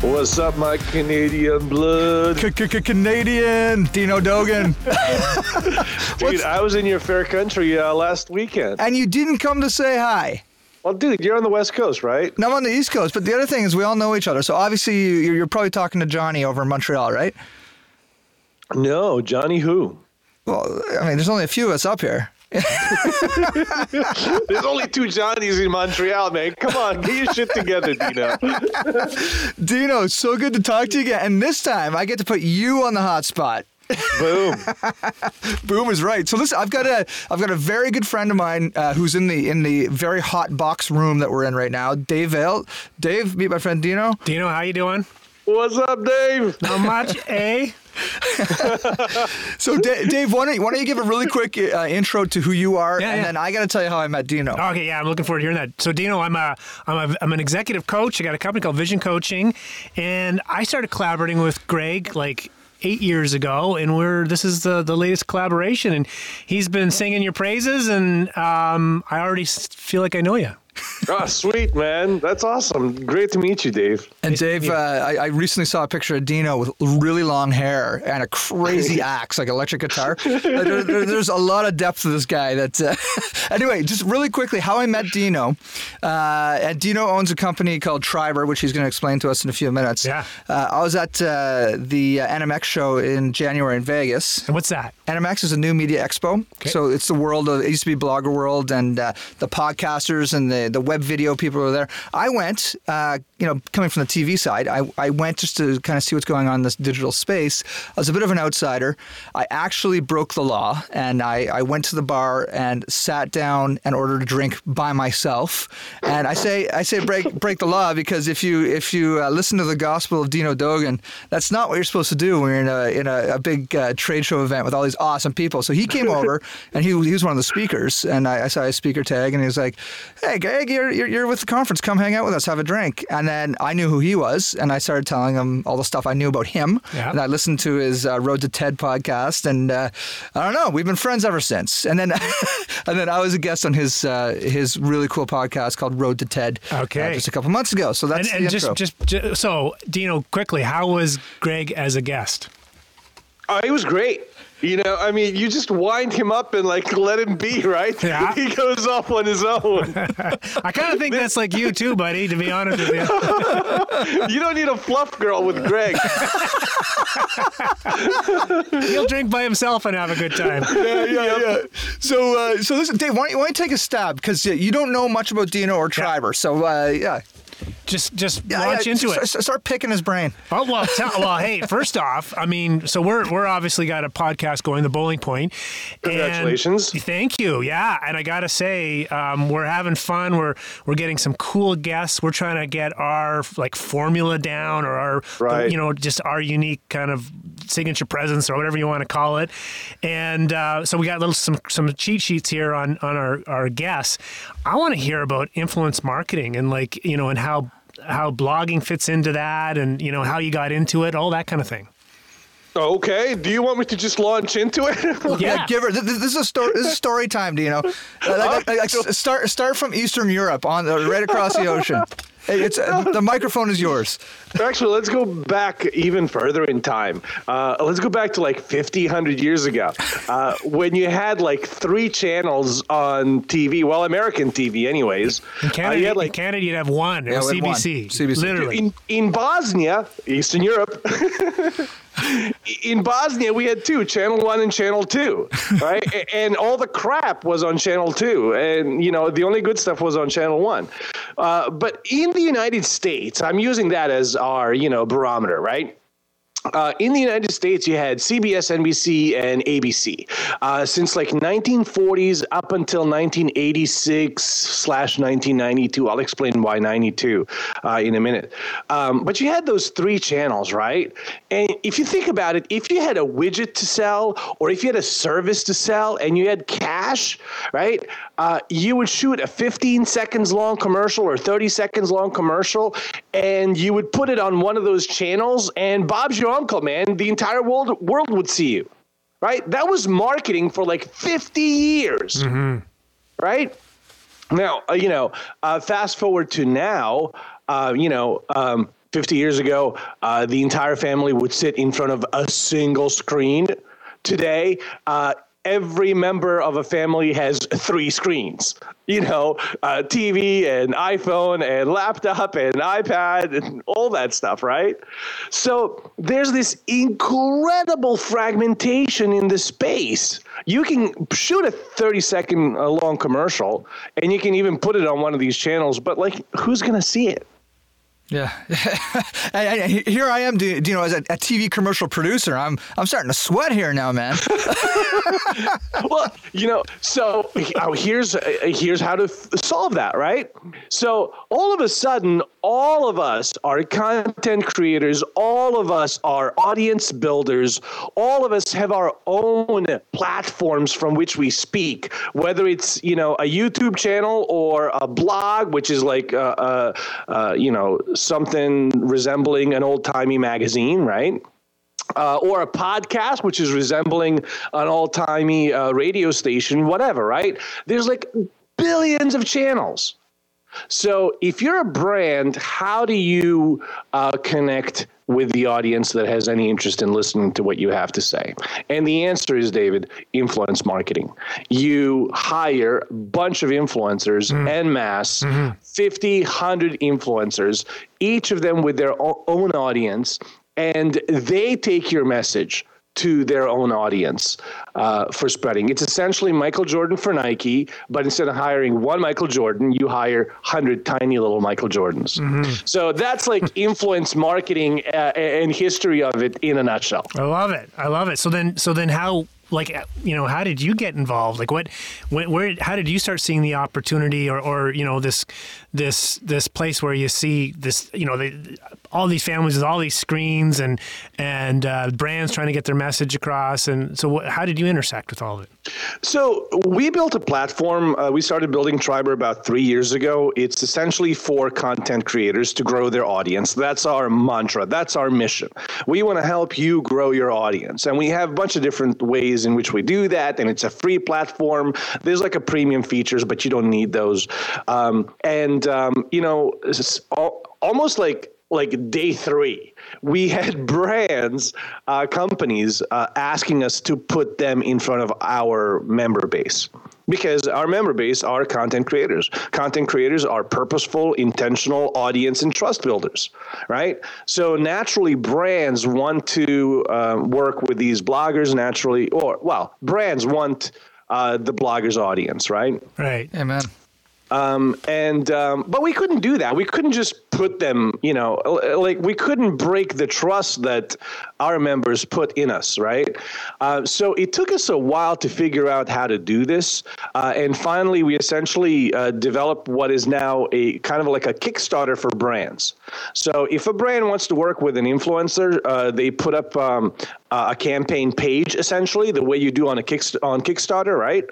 What's up, my Canadian blood? Canadian Dino Dogan. dude, I was in your fair country uh, last weekend. And you didn't come to say hi. Well, dude, you're on the West Coast, right? No, I'm on the East Coast. But the other thing is, we all know each other. So obviously, you- you're probably talking to Johnny over in Montreal, right? No, Johnny who? Well, I mean, there's only a few of us up here. There's only two Johnnies in Montreal, man. Come on, get your shit together, Dino. Dino, so good to talk to you again. And this time, I get to put you on the hot spot. Boom. Boom is right. So listen, I've got a I've got a very good friend of mine uh, who's in the in the very hot box room that we're in right now. Dave Vale. Dave, meet my friend Dino. Dino, how you doing? What's up, Dave? Not much, eh? So Da- Dave, why don't, you, why don't you give a really quick uh, intro to who you are, Yeah, and yeah. then I got to tell you how I met Dino. Okay, yeah, I'm looking forward to hearing that. So, Dino, I'm a, I'm a, I'm an executive coach. I got a company called Vision Coaching, and I started collaborating with Greg like eight years ago, and we're this is the the latest collaboration, and he's been singing your praises, and um, I already feel like I know you. Oh, sweet, man. That's awesome. Great to meet you, Dave. And Dave, uh, I, I recently saw a picture of Dino with really long hair and a crazy axe, like electric guitar. Uh, there- there- there's a lot of depth to this guy. That uh, anyway, just really quickly, how I met Dino. Uh, and Dino owns a company called Triberr, which he's going to explain to us in a few minutes. Yeah. Uh, I was at uh, the uh, NMX show in January in Vegas. And what's that? NMX is a new media expo. Okay. So it's the world of, it used to be Blogger World and uh, the podcasters and the, the web video people were there. I went, uh, you know, coming from the TV side, I, I went just to kind of see what's going on in this digital space. I was a bit of an outsider. I actually broke the law and I, I went to the bar and sat down and ordered a drink by myself. And I say, I say break, break the law because if you, if you uh, listen to the gospel of Dino Dogan, that's not what you're supposed to do when you're in a, in a, a big uh, trade show event with all these awesome people. So he came over and he, he was one of the speakers and I, I saw his speaker tag and he was like, Hey Greg, you're, you're, you're with the conference. Come hang out with us, have a drink. And then I knew who he was and I started telling him all the stuff I knew about him. Yeah. And I listened to his uh, Road to TED podcast and uh, I don't know, we've been friends ever since. And then, and then I was a guest on his, uh, his really cool podcast called Road to TED uh, Okay. just a couple months ago. So that's And, and the just, intro. just, just, so, Dino, quickly, how was Greg as a guest? Oh, he was great. You know, I mean, you just wind him up and like let him be, right? Yeah. He goes off on his own. I kind of think that's like you too, buddy. To be honest with you, you don't need a fluff girl with Greg. he'll drink by himself and have a good time. yeah, yeah, yeah. So, uh, so listen, Dave, why don't you, why don't you take a stab because uh, you don't know much about Dino or Triberr. So, uh, yeah, Just, just yeah, launch yeah, into s- it. s- Start picking his brain. Oh well, tell, well, hey, first off, I mean, so we're we're obviously got a podcast going, the Boiling Point. Congratulations. thank you. Yeah, and I gotta say, um, we're having fun. We're we're getting some cool guests. We're trying to get our like formula down, or our Right. you know just our unique kind of signature presence, or whatever you want to call it. And uh, so we got little some some cheat sheets here on on our our guests. I want to hear about influence marketing and like you know and how how blogging fits into that and you know how you got into it all that kind of thing Okay. Do you want me to just launch into it? Yeah. give her. This, this is a story. This is story time, Dino. Uh, like, like, like, s- start start from Eastern Europe on the, right across the ocean. Hey, It's uh, the microphone is yours. Actually, let's go back even further in time. Uh, let's go back to like 50, 100 years ago uh, when you had like three channels on TV, well, American TV, anyways. in Uh, Canada, you had in like Canada you'd have one Yeah, was we had one. CBC, CBC. literally in, in Bosnia, Eastern Europe, in Bosnia, we had two, Channel One and Channel Two, right? And all the crap was on Channel Two, and you know the only good stuff was on Channel One. Uh, but in the United States, I'm using that as our you know barometer, right? Uh, in the United States, you had CBS, NBC, and ABC. Uh, since like 1940s up until 1986 slash 1992. I'll explain why 92 uh, in a minute. Um, but you had those three channels, right? And if you think about it, if you had a widget to sell or if you had a service to sell and you had cash, right? Uh, you would shoot a 15 seconds long commercial or 30 seconds long commercial and you would put it on one of those channels and Bob's your uncle, man. The entire world world would see you. Right? That was marketing for like 50 years. Right? Now, uh, you know, uh, fast forward to now, uh, you know, um, 50 years ago, uh, the entire family would sit in front of a single screen. Today, uh, every member of a family has three screens, you know, uh, TV and iPhone and laptop and iPad and all that stuff, right? So there's this incredible fragmentation in the space. You can shoot a 30 second long commercial and you can even put it on one of these channels, but like, who's to see it? Yeah, and, and here I am. You know, as a, a, TV commercial producer, I'm I'm starting to sweat here now, man. well, you know, so uh, here's here's how to solve that, right? So all of a sudden, all of us are content creators. All of us are audience builders. All of us have our own platforms from which we speak, whether it's you know a YouTube channel or a blog, which is like uh, uh, uh you know something resembling an old timey magazine, right? Uh, or a podcast, which is resembling an old timey uh, radio station, whatever, right? There's like billions of channels. So if you're a brand, how do you uh, connect with the audience that has any interest in listening to what you have to say? And the answer is, David, influence marketing. You hire a bunch of influencers mm. en masse, mm-hmm. 50, 100 influencers, each of them with their own audience, and they take your message to their own audience uh, for spreading. It's essentially Michael Jordan for Nike, but instead of hiring one Michael Jordan, you hire 100 tiny little Michael Jordans. Mm-hmm. So that's like influence marketing uh, and history of it in a nutshell. I love it. I love it. So then, so then how like you know how did you get involved like what where how did you start seeing the opportunity or or you know this this this place where you see this you know the, all these families with all these screens and and uh, brands trying to get their message across. And so what, how did you intersect with all of it? So we built a platform uh, we started building Triberr about three years ago. It's essentially for content creators to grow their audience. That's our mantra. That's our mission. We want to help you grow your audience. And we have a bunch of different ways in which we do that, and it's a free platform. There's like a premium features, but you don't need those. Um, and um, you know, almost like like day three, we had brands, uh, companies uh, asking us to put them in front of our member base because our member base are content creators. Content creators are purposeful, intentional audience and trust builders, right? So naturally, brands want to uh, work with these bloggers naturally, or well, brands want uh, the bloggers' audience, right? Right. Amen. Um, and um, but we couldn't do that. We couldn't just put them, you know, like we couldn't break the trust that our members put in us, right? Uh, so it took us a while to figure out how to do this, uh, and finally we essentially uh, developed what is now a kind of like a Kickstarter for brands. So if a brand wants to work with an influencer, uh, they put up um, a campaign page essentially, the way you do on a kick on Kickstarter, right?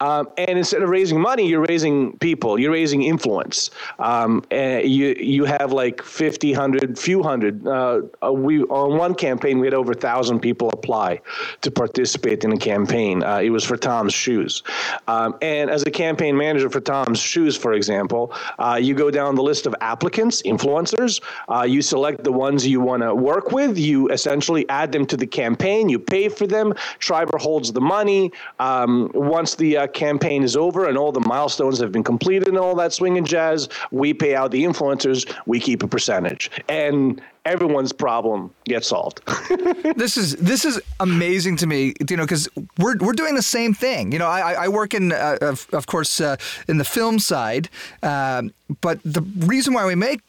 Um, and instead of raising money, you're raising people. You're raising influence. Um, and you you have like 50, 100, few hundred. Uh, uh, we on one campaign we had over thousand people apply to participate in a campaign. Uh, it was for Tom's shoes. Um, and as a campaign manager for Tom's shoes, for example, uh, you go down the list of applicants, influencers. Uh, you select the ones you want to work with. You essentially add them to the campaign. You pay for them. Triberr holds the money. Um, once the uh, campaign is over and all the milestones have been completed and all that swing and jazz, we pay out the influencers, we keep a percentage. And everyone's problem gets solved. this is this is amazing to me, you know, because we're we're doing the same thing. You know, I, I work in, uh, of, of course, uh, in the film side, uh, but the reason why we make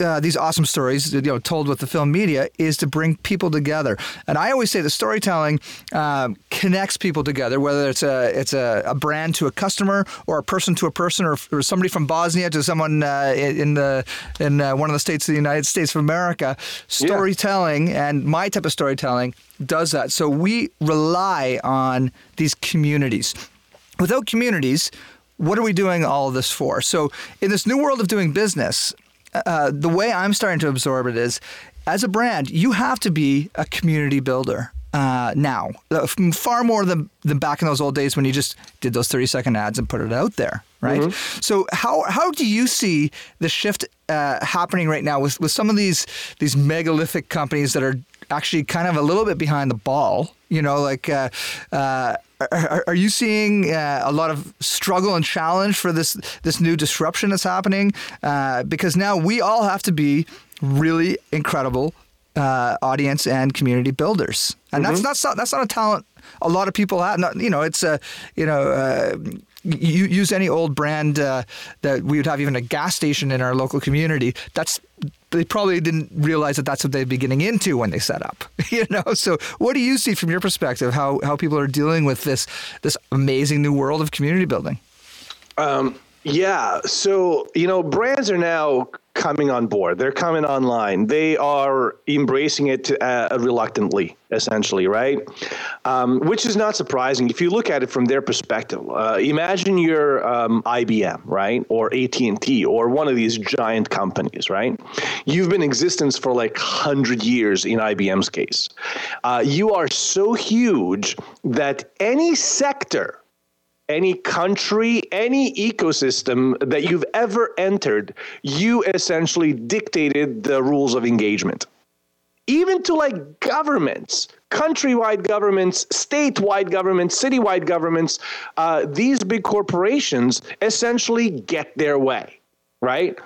uh, these awesome stories, you know, told with the film media, is to bring people together. And I always say the storytelling um, connects people together, whether it's a it's a, a, brand to a customer, or a person to a person, or, or somebody from Bosnia to someone uh, in the in uh, one of the states of the United States of America. Storytelling yeah. and my type of storytelling does that. So we rely on these communities. Without communities, what are we doing all of this for? So, in this new world of doing business, uh, the way I'm starting to absorb it is, as a brand, you have to be a community builder. Uh, now, uh, far more than, than back in those old days when you just did those 30 second ads and put it out there, right? Mm-hmm. So, how, how do you see the shift uh, happening right now with, with some of these, these megalithic companies that are actually kind of a little bit behind the ball? You know, like uh, uh, are, are, you seeing uh, a lot of struggle and challenge for this this new disruption that's happening? Uh, because now we all have to be really incredible uh, audience and community builders, and mm-hmm. that's not that's not a talent a lot of people have. Not, you know, it's a you know uh, you use any old brand uh, that we would have even a gas station in our local community. That's they probably didn't realize that that's what they'd be getting into when they set up. You know, so what do you see from your perspective how how people are dealing with this this amazing new world of community building? Um, yeah, so you know, brands are now coming on board. They're coming online. They are embracing it uh, reluctantly, essentially, right? Um, which is not surprising if you look at it from their perspective. Uh, imagine you're um, IBM, right, or AT and T, or one of these giant companies, right? You've been in existence for like hundred years in IBM's case. Uh, you are so huge that any sector any country, any ecosystem that you've ever entered, you essentially dictated the rules of engagement. Even to like governments, countrywide governments, statewide governments, citywide governments, uh, these big corporations essentially get their way, right?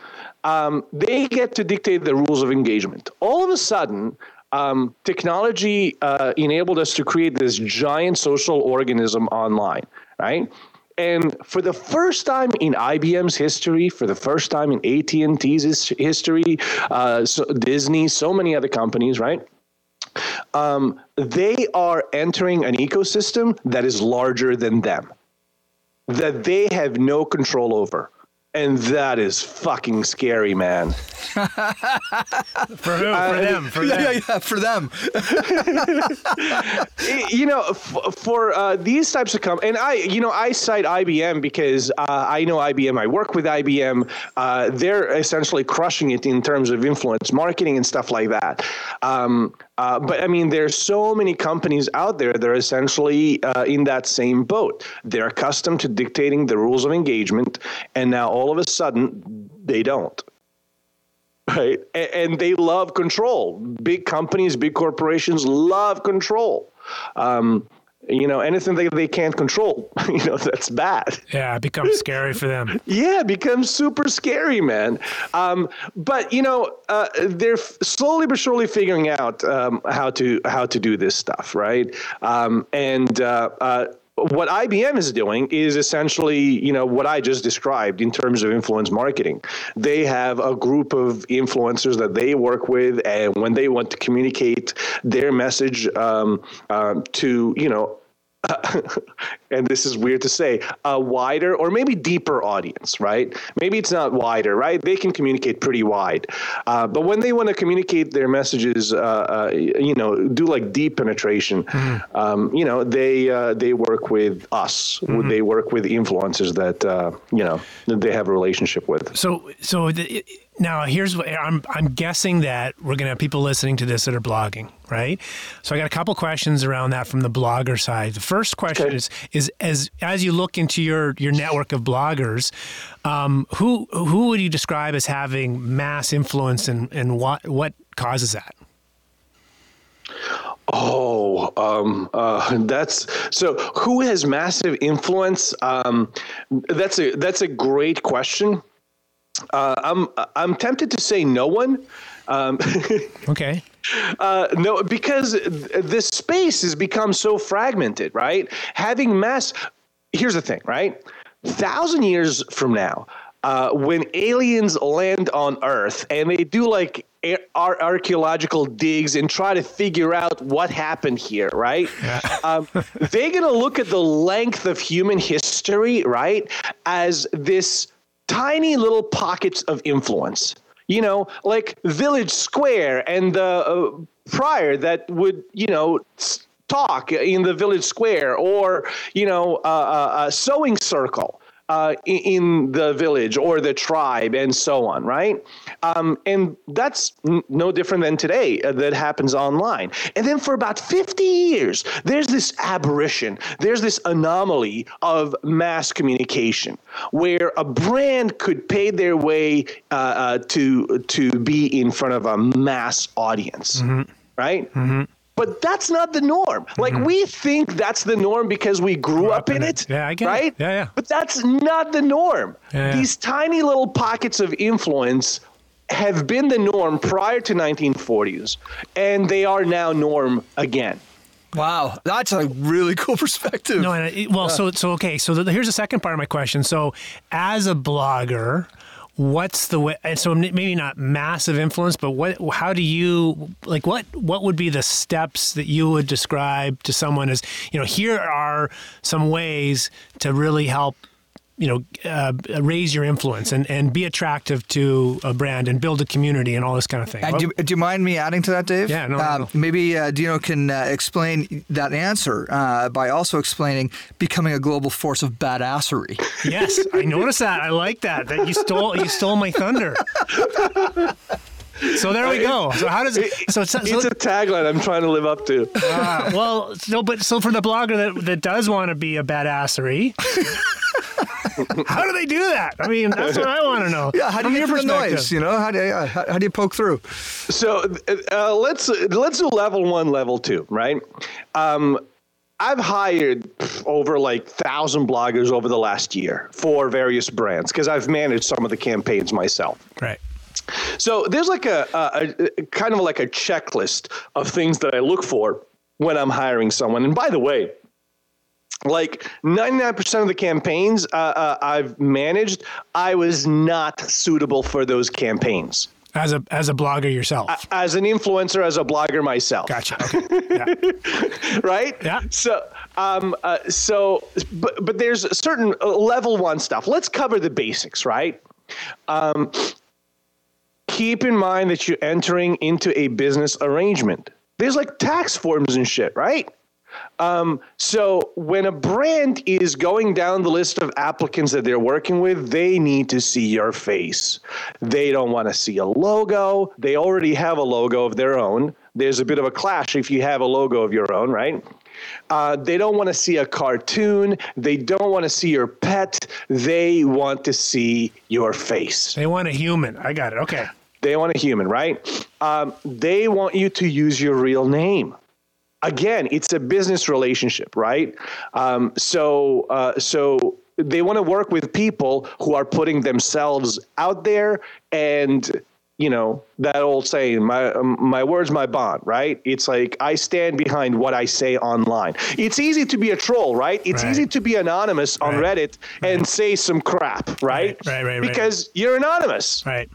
Um, they get to dictate the rules of engagement. All of a sudden, um, technology uh, enabled us to create this giant social organism online right? And for the first time in IBM's history, for the first time in AT&T's history, uh, so Disney, so many other companies, right? Um, they are entering an ecosystem that is larger than them, that they have no control over. And that is fucking scary, man. for who? For uh, them. For them. Yeah, yeah, for them. you know, f- for uh, these types of companies, and I, you know, I cite IBM because uh, I know IBM. I work with IBM. Uh, they're essentially crushing it in terms of influence marketing and stuff like that. Um, uh, but I mean, there's so many companies out there that are essentially uh, in that same boat. They're accustomed to dictating the rules of engagement, and now all of a sudden they don't. Right? And, and they love control. Big companies, big corporations love control. Um, you know anything that they can't control you know that's bad. Yeah it becomes scary for them. Yeah it becomes super scary man. Um, but you know uh, they're slowly but surely figuring out um, how to how to do this stuff right? Um, and uh, uh, what IBM is doing is essentially, you know, what I just described in terms of influence marketing. They have a group of influencers that they work with, and when they want to communicate their message um, um, to, you know, and this is weird to say, a wider or maybe deeper audience, right? Maybe it's not wider, right? They can communicate pretty wide, uh, but when they want to communicate their messages, uh, uh, you know, do like deep penetration, mm-hmm. um, you know, they uh, they work with us. Mm-hmm. They work with influencers that uh, you know that they have a relationship with. So, so the, now, here's what I'm, I'm guessing that we're going to have people listening to this that are blogging, right? So I got a couple questions around that from the blogger side. The first question okay. is is as as you look into your your network of bloggers, um, who who would you describe as having mass influence and and what what causes that? Oh, um, uh, that's so. Who has massive influence? Um, that's a that's a great question. Uh, I'm I'm tempted to say no one. Um, okay. Uh, no, because this space has become so fragmented, right? Having mass. Here's the thing, right? Thousand years from now, uh, when aliens land on Earth and they do like ar- archaeological digs and try to figure out what happened here, right? um, they're going to look at the length of human history, right, as this tiny little pockets of influence. You know, like Village Square and the uh, prior that would, you know, talk in the village square or, you know, uh, uh, a sewing circle uh, in the village or the tribe and so on, right? Um, and that's n- no different than today uh, that happens online. And then for about 50 years, there's this aberration, there's this anomaly of mass communication where a brand could pay their way uh, uh to, to be in front of a mass audience, mm-hmm. right? Mm-hmm but that's not the norm. Like mm-hmm. we think that's the norm because we grew, grew up, up, in it. it. Yeah, I get right? It. Yeah, yeah. But that's not the norm. Yeah, These tiny little pockets of influence have been the norm prior to 1940s, and they are now norm again. Wow, that's a really cool perspective. No, and well, yeah. so so okay. So the, here's the second part of my question. So, as a blogger, what's the way and so maybe not massive influence but what how do you like what what would be the steps that you would describe to someone as you know here are some ways to really help you know, uh, raise your influence and, and be attractive to a brand and build a community and all this kind of thing. Uh, do, do, you mind me adding to that, Dave? Yeah, no. Uh, no. Maybe uh, Dino can uh, explain that answer uh, by also explaining becoming a global force of badassery. Yes, I noticed that. I like that. That you stole you stole my thunder. So there we go. So how does it? So it's, so, it's a tagline I'm trying to live up to. Uh, well, no, but so for the blogger that, that does want to be a badassery, how do they do that? I mean, that's what I want to know. Yeah, how do you get the noise? You know, how do you, uh, how, how, do you poke through? So uh, let's let's do level one, level two, right? Um, I've hired over like thousand bloggers over the last year for various brands because I've managed some of the campaigns myself. Right. So there's like a, a, a, kind of like a checklist of things that I look for when I'm hiring someone. And by the way, like 99% of the campaigns uh, uh, I've managed, I was not suitable for those campaigns. As a as a blogger yourself, as an influencer, as a blogger myself. Gotcha. Okay. Yeah. right. Yeah. So, um, uh, so, but but there's certain uh, level one stuff. Let's cover the basics, right? Um, keep in mind that you're entering into a business arrangement. There's like tax forms and shit, right? Um, so when a brand is going down the list of applicants that they're working with, they need to see your face. They don't want to see a logo. They already have a logo of their own. There's a bit of a clash if you have a logo of your own, right? Uh, they don't want to see a cartoon. They don't want to see your pet. They want to see your face. They want a human. I got it. Okay. They want a human, right? Um, they want you to use your real name again, it's a business relationship, right? Um, so, uh, so they want to work with people who are putting themselves out there and you know that old saying my my words my bond right it's like i stand behind what i say online it's easy to be a troll right it's right. easy to be anonymous on right. reddit and right. say some crap right right right, because you're anonymous right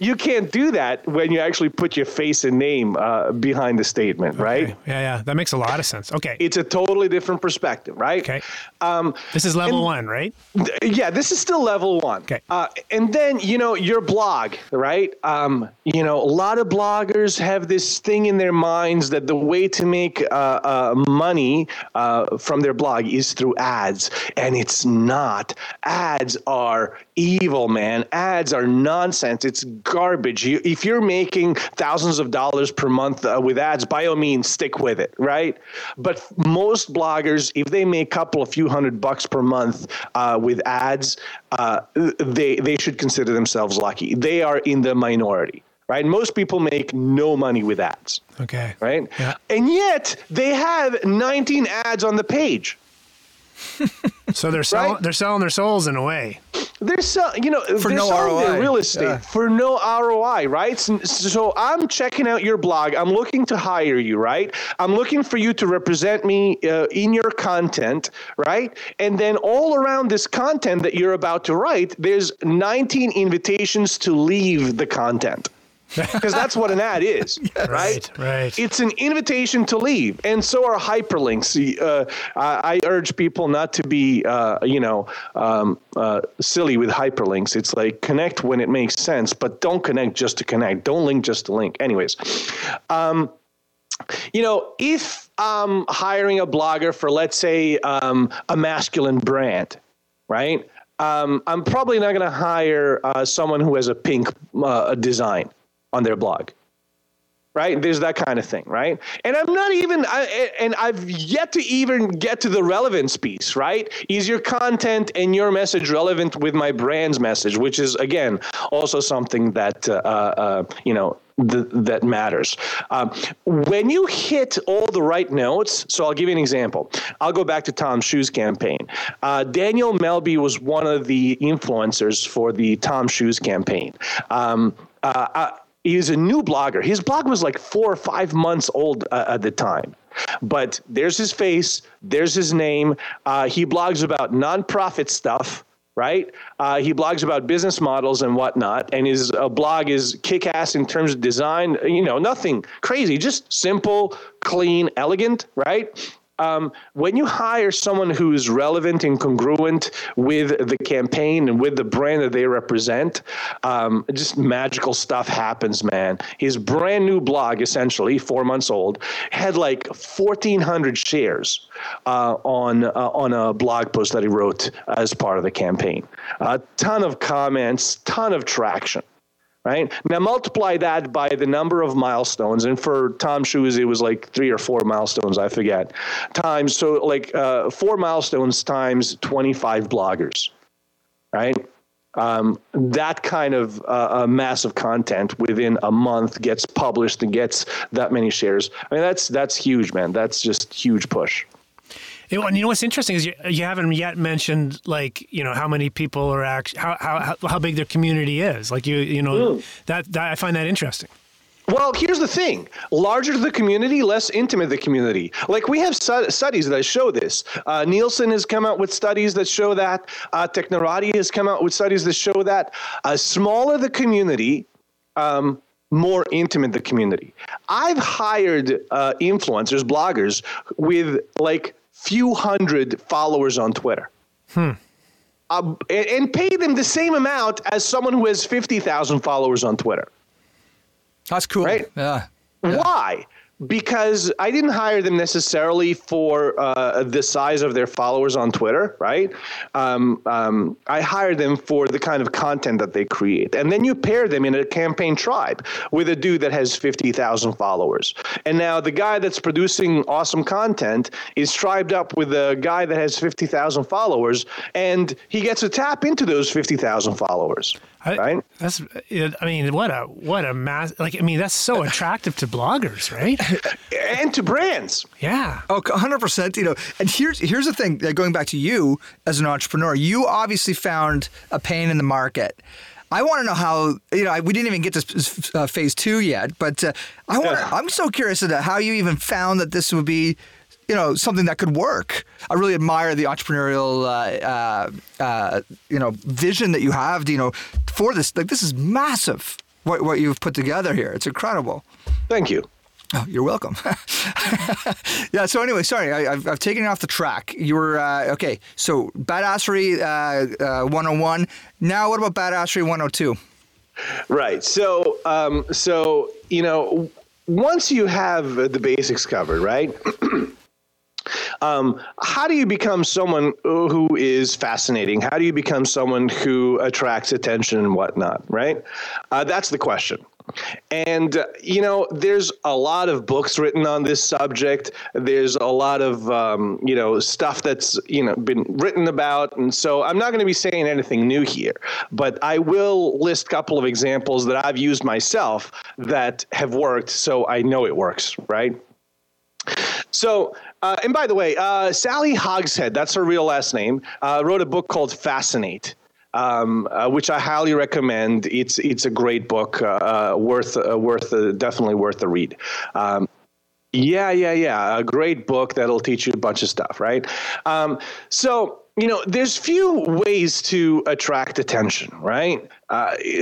you can't do that when you actually put your face and name uh, behind the statement, okay. right? Yeah, yeah, that makes a lot of sense. Okay, it's a totally different perspective, right? Okay, um, this is level and, one, right? Th- yeah, this is still level one. Okay, uh, and then you know your blog, right? Um, you know, a lot of bloggers have this thing in their minds that the way to make uh, uh money uh, from their blog is through ads, and it's not. Ads are evil, man. Ads are nonsense. It's garbage. You, if you're making thousands of dollars per month uh, with ads, by all means, stick with it, right? But most bloggers, if they make a couple, a few hundred bucks per month uh, with ads, uh, they they should consider themselves lucky. They are in the minority. Right? Most people make no money with ads. Okay. Right? Yeah. And yet they have 19 ads on the page. so they're selling right? they're selling their souls in a way. There's some, you know, For no ROI. real estate Yeah. for no ROI, right? So, so I'm checking out your blog. I'm looking to hire you, right? I'm looking for you to represent me uh, in your content, right? And then all around this content that you're about to write, there's 19 invitations to leave the content. Because that's what an ad is, right? Right, right. It's an invitation to leave, and so are hyperlinks. Uh, I, I urge people not to be, uh, you know, um, uh, silly with hyperlinks. It's like connect when it makes sense, but don't connect just to connect. Don't link just to link. Anyways, um, you know, if I'm hiring a blogger for, let's say, um, a masculine brand, right? Um, I'm probably not going to hire uh, someone who has a pink uh, design on their blog right? There's that kind of thing right? And i'm not even I, and i've yet to even get to the relevance piece right? Is your content and your message relevant with my brand's message which is again also something that uh, uh, you know th- that matters. Um, when you hit all the right notes so i'll give you an example. I'll go back to tom shoes campaign. Uh, daniel melby was one of the influencers for the tom shoes campaign. Um, uh, uh, he's a new blogger. His blog was like four or five months old uh, at the time. But there's his face, there's his name. Uh, he blogs about nonprofit stuff, right? Uh, he blogs about business models and whatnot. And his uh, blog is kick ass in terms of design, you know, nothing crazy, just simple, clean, elegant, right? Um, when you hire someone who's relevant and congruent with the campaign and with the brand that they represent, um, just magical stuff happens, man. His brand new blog, essentially four months old, had like 1,400 shares uh, on uh, on a blog post that he wrote as part of the campaign. A ton of comments, ton of traction right? Now multiply that by the number of milestones, and for Tom Shoes it was like three or four milestones, I forget. Times so like uh, four milestones times twenty five bloggers, right? Um, that kind of uh, uh, massive content within a month gets published and gets that many shares. I mean that's that's huge, man. That's just huge push. And you know what's interesting is you, you haven't yet mentioned like you know how many people are actually how how how big their community is. Like you you know that, that I find that interesting. Well, here's the thing: larger the community, less intimate the community. Like we have stu- studies that show this. Uh, Nielsen has come out with studies that show that. Uh, Technorati has come out with studies that show that. Uh, smaller the community, um, more intimate the community. I've hired uh, influencers, bloggers with like few hundred followers on Twitter. Um, and, and pay them the same amount as someone who has 50,000 followers on Twitter. That's cool. Right. Yeah. Why? Because I didn't hire them necessarily for uh, the size of their followers on Twitter, right? Um, um, I hired them for the kind of content that they create. And then you pair them in a campaign tribe with a dude that has 50,000 followers. And now the guy that's producing awesome content is tribed up with a guy that has 50,000 followers, and he gets to tap into those 50,000 followers, I, right? That's I mean what a what a mass like I mean that's so attractive to bloggers, right? And to brands. Yeah. Oh, 100%. You know, and here's here's the thing. uh, Going back to you as an entrepreneur, you obviously found a pain in the market. I want to know how. You know, I- we didn't even get to uh, phase two yet, but uh, I want. Yeah. I'm so curious as to how you even found that this would be. You know, something that could work. I really admire the entrepreneurial, uh, uh, uh, you know, vision that you have. You know, for this. Like, this is massive. What what you've put together here. It's incredible. Thank you. Oh, you're welcome. yeah. So anyway, sorry, I, I've, I've taken it off the track. You were uh, okay. So badassery uh, uh, 101. Now, what about badassery 102? Right. So, um, so you know, once you have the basics covered, right? um, how do you become someone who is fascinating? How do you become someone who attracts attention and whatnot? Right. Uh, that's the question. And, uh, you know, there's a lot of books written on this subject. There's a lot of, um, you know, stuff that's, you know, been written about. And so I'm not going to be saying anything new here, but I will list a couple of examples that I've used myself that have worked. So I know it works, right? So, uh, and by the way, uh, Sally Hogshead, that's her real last name, uh, wrote a book called Fascinate. um, uh, which I highly recommend. It's it's a great book, uh, uh worth worth definitely worth the read. Um, yeah, yeah, yeah. A great book that'll teach you a bunch of stuff, right? Um, so you know, there's few ways to attract attention, right?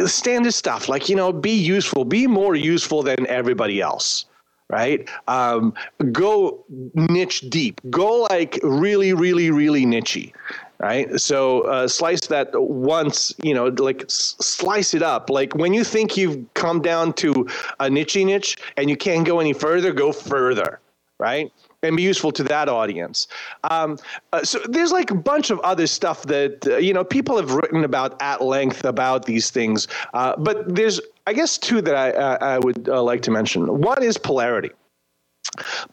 Standard stuff like you know, be useful, be more useful than everybody else right? Um, go niche deep. Go like really, really, really nichey, right? So uh, slice that once, you know, like s- slice it up. Like when you think you've come down to a nichey niche and you can't go any further, go further, right? And be useful to that audience. Um, uh, so there's like a bunch of other stuff that uh, you know people have written about at length about these things, uh, but there's I guess two that I I would uh, like to mention. One is polarity.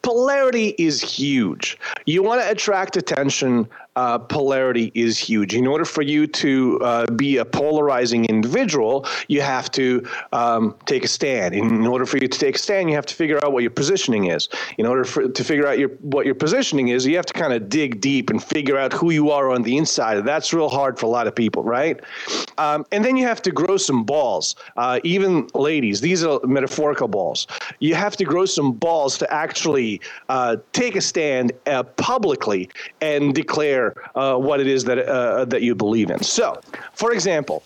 Polarity is huge. You want to attract attention uh, polarity is huge. In order for you to uh, be a polarizing individual, you have to um, take a stand. In order for you to take a stand, you have to figure out what your positioning is. In order for, to figure out your, what your positioning is, you have to kind of dig deep and figure out who you are on the inside. That's real hard for a lot of people, right? Um, and then you have to grow some balls. Uh, even ladies, these are metaphorical balls. You have to grow some balls to actually uh, take a stand uh, publicly and declare uh, what it is that uh, that you believe in. So, for example.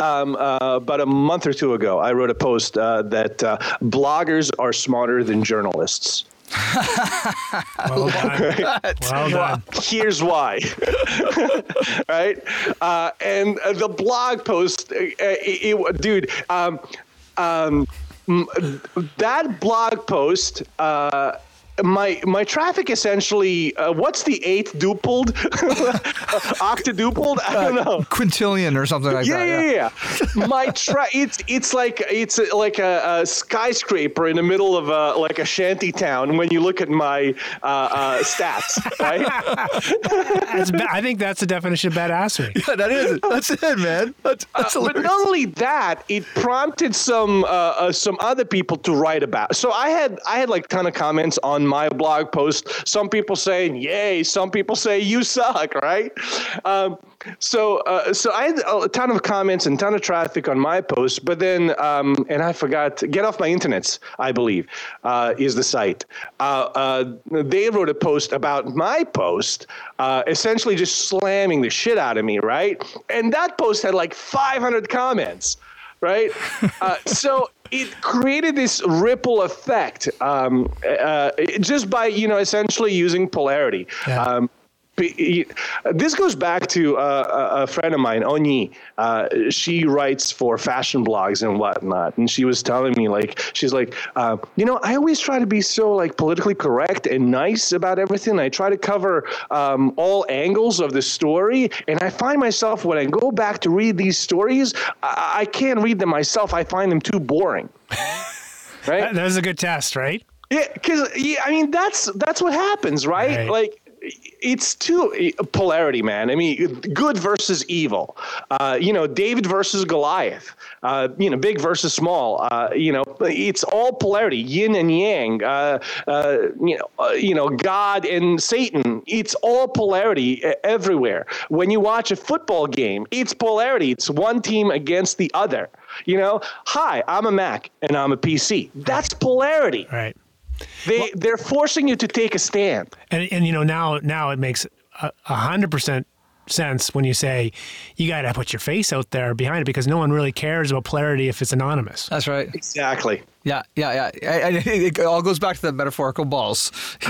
Um, uh, about a month or two ago, I wrote a post uh, that uh, bloggers are smarter than journalists. well done. Well done. Here's why. right? Uh, and the blog post, it, it, dude, um, um, that blog post my my traffic essentially uh, what's the eighth dupled octadupled i don't uh, know. quintillion or something like yeah, that yeah yeah. yeah. My tra- it's it's like it's like a, a, skyscraper in the middle of a like a shanty town when you look at my uh, uh, stats right? Ba- i think that's the definition of badassery. Yeah that is that's it man. That's, that's uh, but not only that it prompted some uh, some other people to write about. So i had i had like ton of comments on my blog post. Some people saying "Yay!" Some people say "You suck!" Right? Um, so, uh, so I had a ton of comments and ton of traffic on my post, but then, um, and I forgot. Get off my internets, I believe, uh, is the site. Uh, uh they wrote a post about my post, uh, essentially just slamming the shit out of me, right? And that post had like 500 comments right? Uh, so it created this ripple effect um, uh, just by you know essentially using polarity. Yeah. Um, this goes back to uh, a friend of mine, Oni. Uh, she writes for fashion blogs and whatnot, and she was telling me like she's like, uh, you know, I always try to be so like politically correct and nice about everything. I try to cover um, all angles of the story, and I find myself when I go back to read these stories, I, I can't read them myself. I find them too boring. right? That was a good test, right? Yeah, because yeah, I mean that's that's what happens, right? right. Like it's too polarity, man. I mean, good versus evil. Uh, you know, David versus Goliath. Uh, you know, big versus small. Uh, you know, it's all polarity, yin and yang. Uh, uh, you know, uh, you know, God and Satan. It's all polarity everywhere. When you watch a football game, it's polarity. It's one team against the other. You know, hi, I'm a Mac and I'm a PC. That's polarity. Right. They well, they're forcing you to take a stand. And and you know now now it makes a hundred percent sense when you say you got to put your face out there behind it because no one really cares about polarity if it's anonymous. That's right. Exactly. Yeah, yeah, yeah. it all goes back to the metaphorical balls.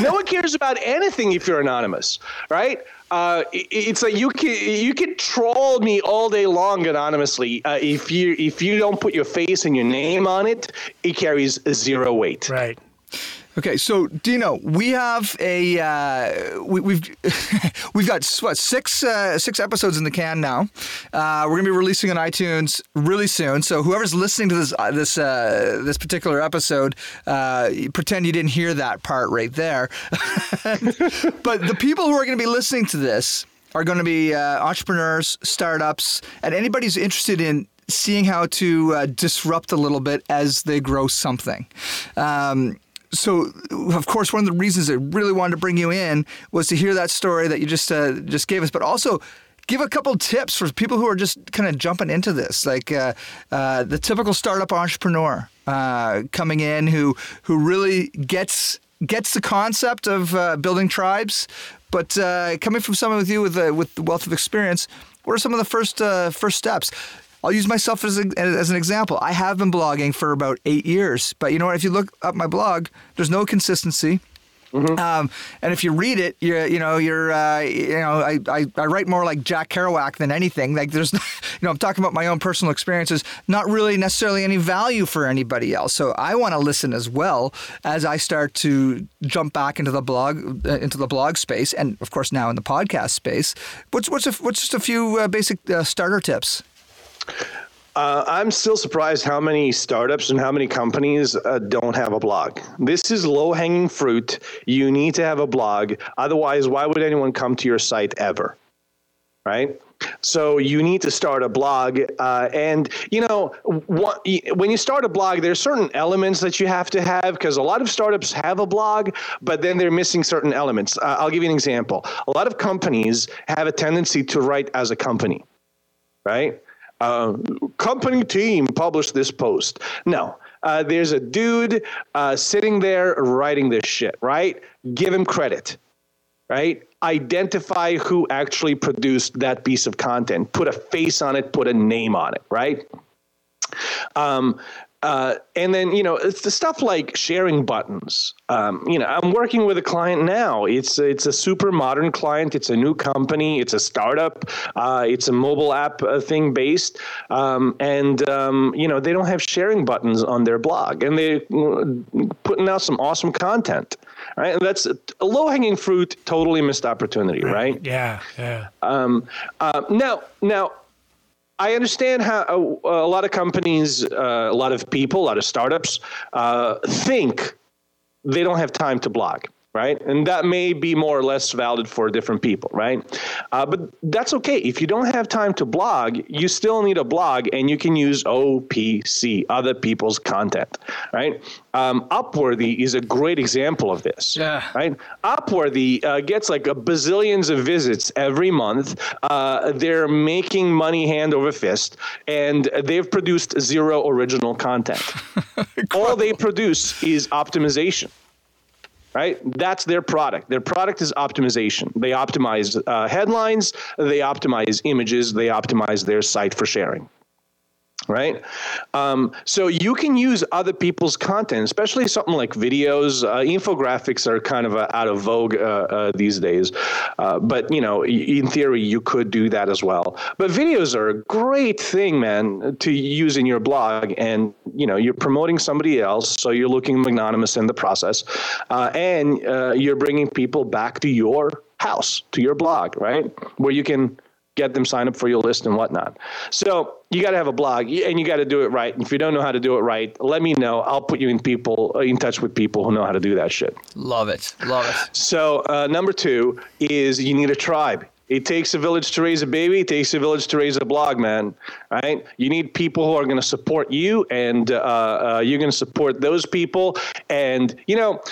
no one cares about anything if you're anonymous, right? Uh, it's like you can you can troll me all day long anonymously. Uh, if you if you don't put your face and your name on it, it carries zero weight. Right. Okay, so Dino, we have a uh, we, we've, we've got what six uh, six episodes in the can now. Uh, we're gonna be releasing on iTunes really soon. So whoever's listening to this uh, this uh, this particular episode, uh, pretend you didn't hear that part right there. but the people who are to be listening to this are going to be entrepreneurs, startups, and anybody who's interested in seeing how to disrupt a little bit as they grow something. Um, so of course one of the reasons I really wanted to bring you in was to hear that story that you just uh, just gave us, but also give a couple tips for people who are just kind of jumping into this, like uh, uh, the typical startup entrepreneur uh, coming in who who really gets gets the concept of uh, building tribes, but uh, coming from someone with you with with the wealth of experience, what are some of the first first steps? I'll use myself as, a, as an example. I have been blogging for about eight years, but you know what? If you look up my blog, there's no consistency. Mm-hmm. Um, and if you read it, you you know you're uh, you know I, I, I, write more like Jack Kerouac than anything. Like there's you know I'm talking about my own personal experiences, not really necessarily any value for anybody else. So I want to listen as well as I start to jump back into the blog uh, into the blog space, and of course now in the podcast space. What's what's a, what's just a few uh, basic uh, starter tips? Uh, I'm still surprised how many startups and how many companies uh, don't have a blog. This is low hanging fruit. You need to have a blog. Otherwise, why would anyone come to your site ever? Right? So you need to start a blog, uh, and you know what, when you start a blog, there's certain elements that you have to have because a lot of startups have a blog, but then they're missing certain elements. Uh, I'll give you an example. A lot of companies have a tendency to write as a company, right? Uh, company team published this post. No, uh, there's a dude uh, sitting there writing this shit, right? Give him credit, right? Identify who actually produced that piece of content. Put a face on it, put a name on it, right? Um, uh, and then you know it's the stuff like sharing buttons. Um, you know, I'm working with a client now. It's it's a super modern client. It's a new company. It's a startup. Uh, it's a mobile app uh, thing based, um, and um, you know they don't have sharing buttons on their blog, and they're putting out some awesome content. Right, and that's a low hanging fruit, totally missed opportunity. Right? right? Yeah, yeah. Um, uh, now, now I understand how uh, a lot of companies, uh, a lot of people, a lot of startups uh, think they don't have time to blog right? And that may be more or less valid for different people, right? Uh, but that's okay. If you don't have time to blog, you still need a blog and you can use OPC, other people's content, right? Um, Upworthy is a great example of this, yeah. right? Upworthy uh, gets like a bazillions of visits every month. Uh, they're making money hand over fist, and they've produced zero original content. All they produce is optimization right? That's their product. Their product is optimization. They optimize uh, headlines, they optimize images, they optimize their site for sharing right? Um, so you can use other people's content, especially something like videos. Uh, infographics are kind of uh, out of vogue uh, uh these days, uh, but you know, in theory, you could do that as well. But videos are a great thing, man, to use in your blog, and you know, you're promoting somebody else, so you're looking magnanimous in the process, uh, and you're bringing people back to your house, to your blog, right, where you can get them signed up for your list and whatnot. So you got to have a blog and you got to do it right. And if you don't know how to do it right, let me know. I'll put you in people in touch with people who know how to do that shit. Love it. Love it. So uh, number two is you need a tribe. It takes a village to raise a baby. It takes a village to raise a blog, man. Right? You need people who are going to support you, and uh, uh, you're going to support those people. And you know,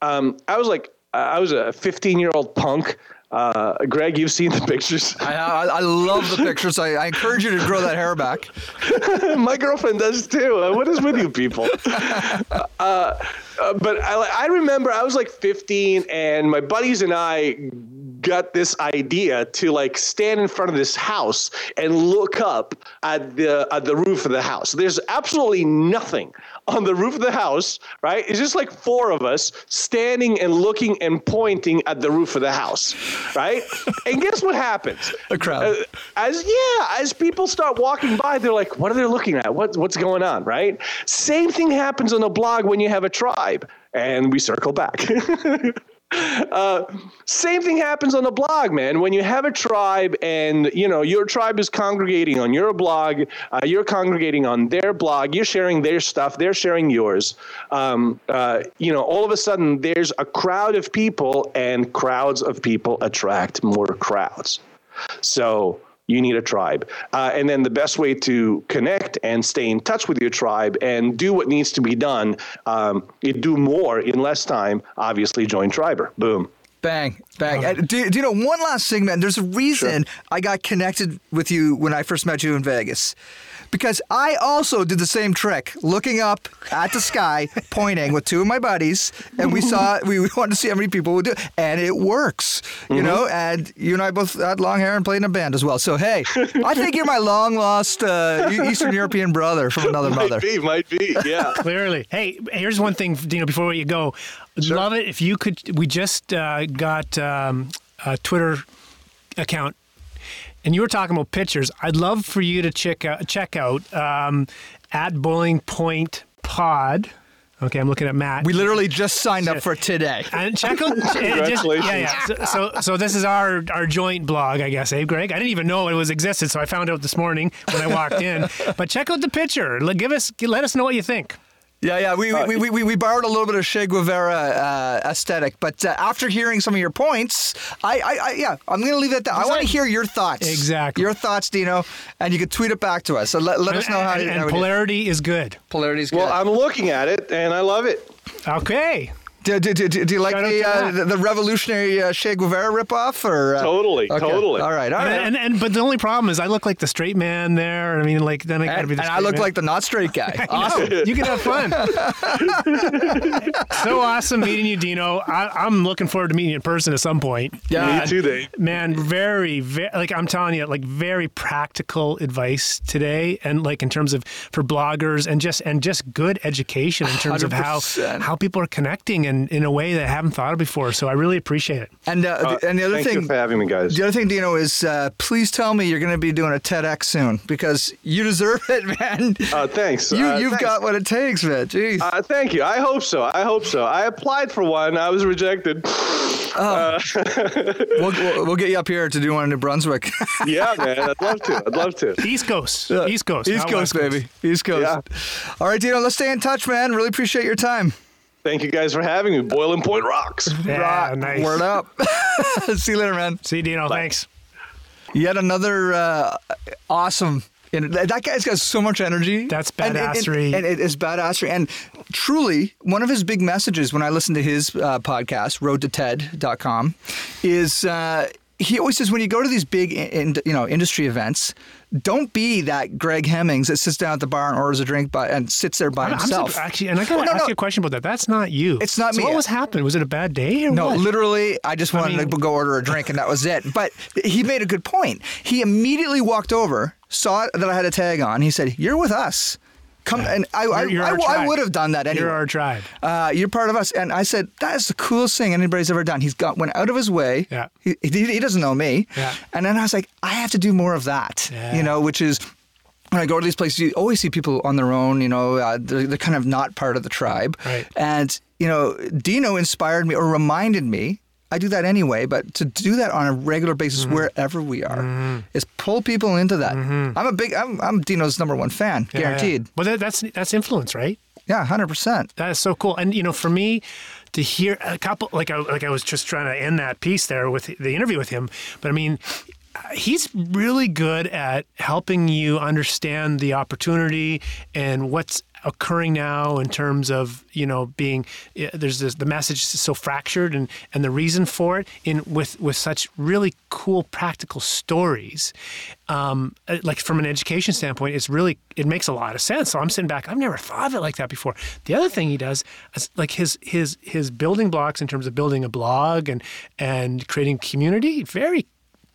um, I was like, I was a 15 year old punk uh, Greg, you've seen the pictures. I, I, I love the pictures. I, I, encourage you to grow that hair back. My girlfriend does too. Uh, what is with you people? Uh, uh, but I, I remember I was like 15, and my buddies and I got this idea to like stand in front of this house and look up at the at the roof of the house. There's absolutely nothing on the roof of the house, right? It's just like four of us standing and looking and pointing at the roof of the house, right? and guess what happens? A crowd. Uh, as yeah, as people start walking by, they're like, "What are they looking at? What, what's going on?" Right? Same thing happens on a blog when you have a tribe, and we circle back. Uh, same thing happens on the blog, man. When you have a tribe and you know your tribe is congregating on your blog, uh, you're congregating on their blog, you're sharing their stuff, they're sharing yours. Um, uh, you know, all of a sudden there's a crowd of people, and crowds of people attract more crowds. So you need a tribe. Uh, and then the best way to connect and stay in touch with your tribe and do what needs to be done, um, you do more in less time, obviously join Triberr. Boom. Bang, bang. Uh, do, do, you know one last thing, man? There's a reason sure. I got connected with you when I first met you in Vegas because I also did the same trick, looking up at the sky, pointing with two of my buddies, and we saw we wanted to see how many people would do, it, and it works, you mm-hmm. know. And you and I both had long hair and played in a band as well. So hey, I think you're my long lost uh, Eastern European brother from another might mother. Might be, might be, yeah. Clearly. Hey, here's one thing, Dino. Before you go, sure. love it if you could. We just uh, got um, a Twitter account and you were talking about pictures. I'd love for you to check out check out um, at Boiling Point Pod. Okay, I'm looking at Matt. We literally just signed up for today. And check out. Congratulations. Just, yeah, yeah. So, so, so, this is our our joint blog, I guess, eh, Greg? I didn't even know it was existed, so I found out this morning when I walked in. but check out the picture. Give us, let us know what you think. Yeah, yeah. We, uh, we, we, we, borrowed a little bit of Che Guevara uh, aesthetic, but uh, after hearing some of your points, I, I, I yeah, I'm going to leave it at that. I want to hear your thoughts. Exactly. Your thoughts, Dino, and you can tweet it back to us. So let, let us know how. And, and how polarity is good. Polarity is good. Well, I'm looking at it and I love it. Okay. Do, do, do, do you like the, uh, the, the revolutionary uh, Che Guevara ripoff? Or uh? totally, okay. totally. All right, all right. And, and, and, but the only problem is I look like the straight man there. I mean, like then I gotta and, be the. And I look man. like the not straight guy. awesome. you can have fun. so awesome meeting you, Dino. I, am looking forward to meeting you in person at some point. Yeah, me too, Dave. Man, very, very like I'm telling you, like very practical advice today, and like in terms of for bloggers and just and just good education in terms 100%. of how how people are connecting and in a way that I haven't thought of before. So I really appreciate it. And uh, uh, and the other thing for having me, guys. The other thing, Dino, is uh, please tell me you're going to be doing a TEDx soon because you deserve it, man. Uh, thanks. You uh, you've thanks. got what it takes, man. Jeez. Uh, thank you. I hope so. I hope so. I applied for one. I was rejected. Oh. we'll, we'll, we'll, get you up here to do one in New Brunswick. yeah, man. I'd love to. I'd love to. East Coast. East Coast. East Coast, baby. Coast. East Coast. Yeah. All right, Dino. Let's stay in touch, man. Really appreciate your time. Thank you guys for having me. Boiling Point rocks. Yeah, Rock. nice. Word up. See you later, man. See you, Dino. Bye. Thanks. Yet another uh, awesome. that guy's got so much energy. That's badassery. And, and, and, and it's badassery. And truly, one of his big messages when I listen to his uh, podcast, roadtoted.com, is uh, he always says when you go to these big in, you know industry events, don't be that Greg Hemmings that sits down at the bar and orders a drink by, and sits there by I'm, himself. I'm, actually, and I got to well, no, ask no. you a question about that. That's not you. It's not so me. What was happening? Was it a bad day? no, what? literally, I just wanted I mean, to go order a drink and that was it. But he made a good point. He immediately walked over, saw that I had a tag on. He said, "You're with us." Come and I, I, I, I, would have done that anyway. You're our tribe. Uh, you're part of us. And I said that is the coolest thing anybody's ever done. He's got went out of his way. Yeah. He, he, he doesn't know me. Yeah. And then I was like, I have to do more of that. Yeah. You know, which is when I go to these places, you always see people on their own. You know, uh, they're, they're, kind of not part of the tribe. Right. And you know, Dino inspired me or reminded me I do that anyway, but to do that on a regular basis mm-hmm. wherever we are mm-hmm. is pull people into that. Mm-hmm. I'm a big, I'm, I'm, Dino's number one fan, yeah, guaranteed. Yeah. Well, that, that's that's influence, right? Yeah, hundred percent. That is so cool. And you know, for me to hear a couple, like I, like I was just trying to end that piece there with the interview with him, but I mean, he's really good at helping you understand the opportunity and what's occurring now in terms of you know being there's this, the message is so fractured and and the reason for it in with with such really cool practical stories um, uh, like from an education standpoint it's really it makes a lot of sense. So i'm sitting back i've never thought of it like that before. The other thing he does is like his his his building blocks in terms of building a blog and and creating community very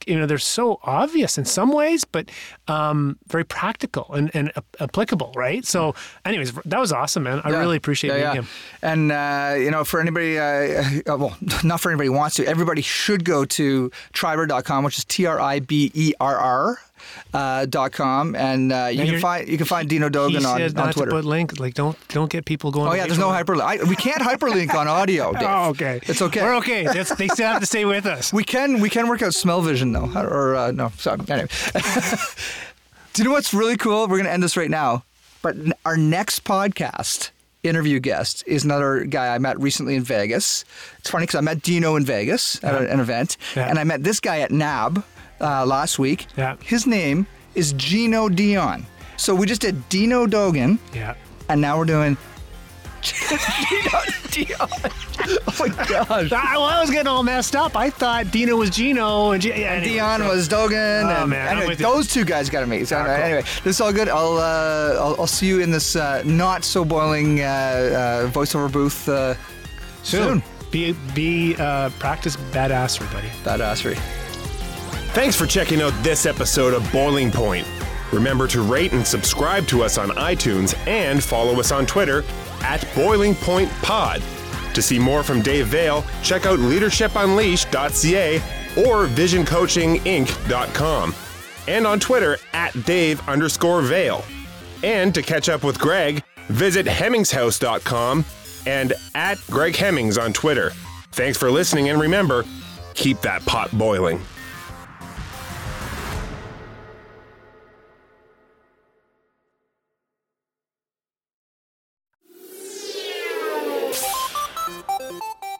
you know they're so obvious in some ways, but um, very practical and, and applicable, right? So, anyways, that was awesome, man. I yeah. really appreciate yeah, meeting yeah. him. And uh, you know, for anybody, uh, uh well, not for anybody who wants to, everybody should go to triberr.com, which is T R I B E R R uh, dot com, and uh, you can find you can find Dino Dogan on, on Twitter. To put link like don't don't get people going. Oh yeah, there's no hyperlink. we can't hyperlink on audio. Dave. Oh okay, it's okay. We're okay. That's, they still have to stay with us. We can we can work out smell vision though, or uh, no. Sorry. Anyway, do you know what's really cool? We're gonna end this right now, but our next podcast interview guest is another guy I met recently in Vegas. It's funny because I met Dino in Vegas at yeah. an event, yeah. and I met this guy at NAB uh, last week. Yeah. His name is Gino Dion. So we just did Dino Dogan, Yeah. and now we're doing Gino Dion. Oh my gosh. I, well, I was getting all messed up. I thought Dino was Gino and, G- yeah, anyway, Dion so- was Dogan, Oh, and man, anyway, those two guys got to meet. So, Ah, cool. Anyway, this is all good. I'll, uh, I'll I'll see you in this uh, not so boiling uh, uh, voiceover booth uh, soon. Be be uh, practice badassery, buddy. Badassery. Thanks for checking out this episode of Boiling Point. Remember to rate and subscribe to us on iTunes and follow us on Twitter at Boiling Point Pod. To see more from Dave Vale, check out leadershipunleashed.ca or visioncoachinginc.com and on Twitter at Dave underscore Vale. And to catch up with Greg, visit hemmingshouse.com and at Greg Hemmings on Twitter. Thanks for listening and remember, keep that pot boiling.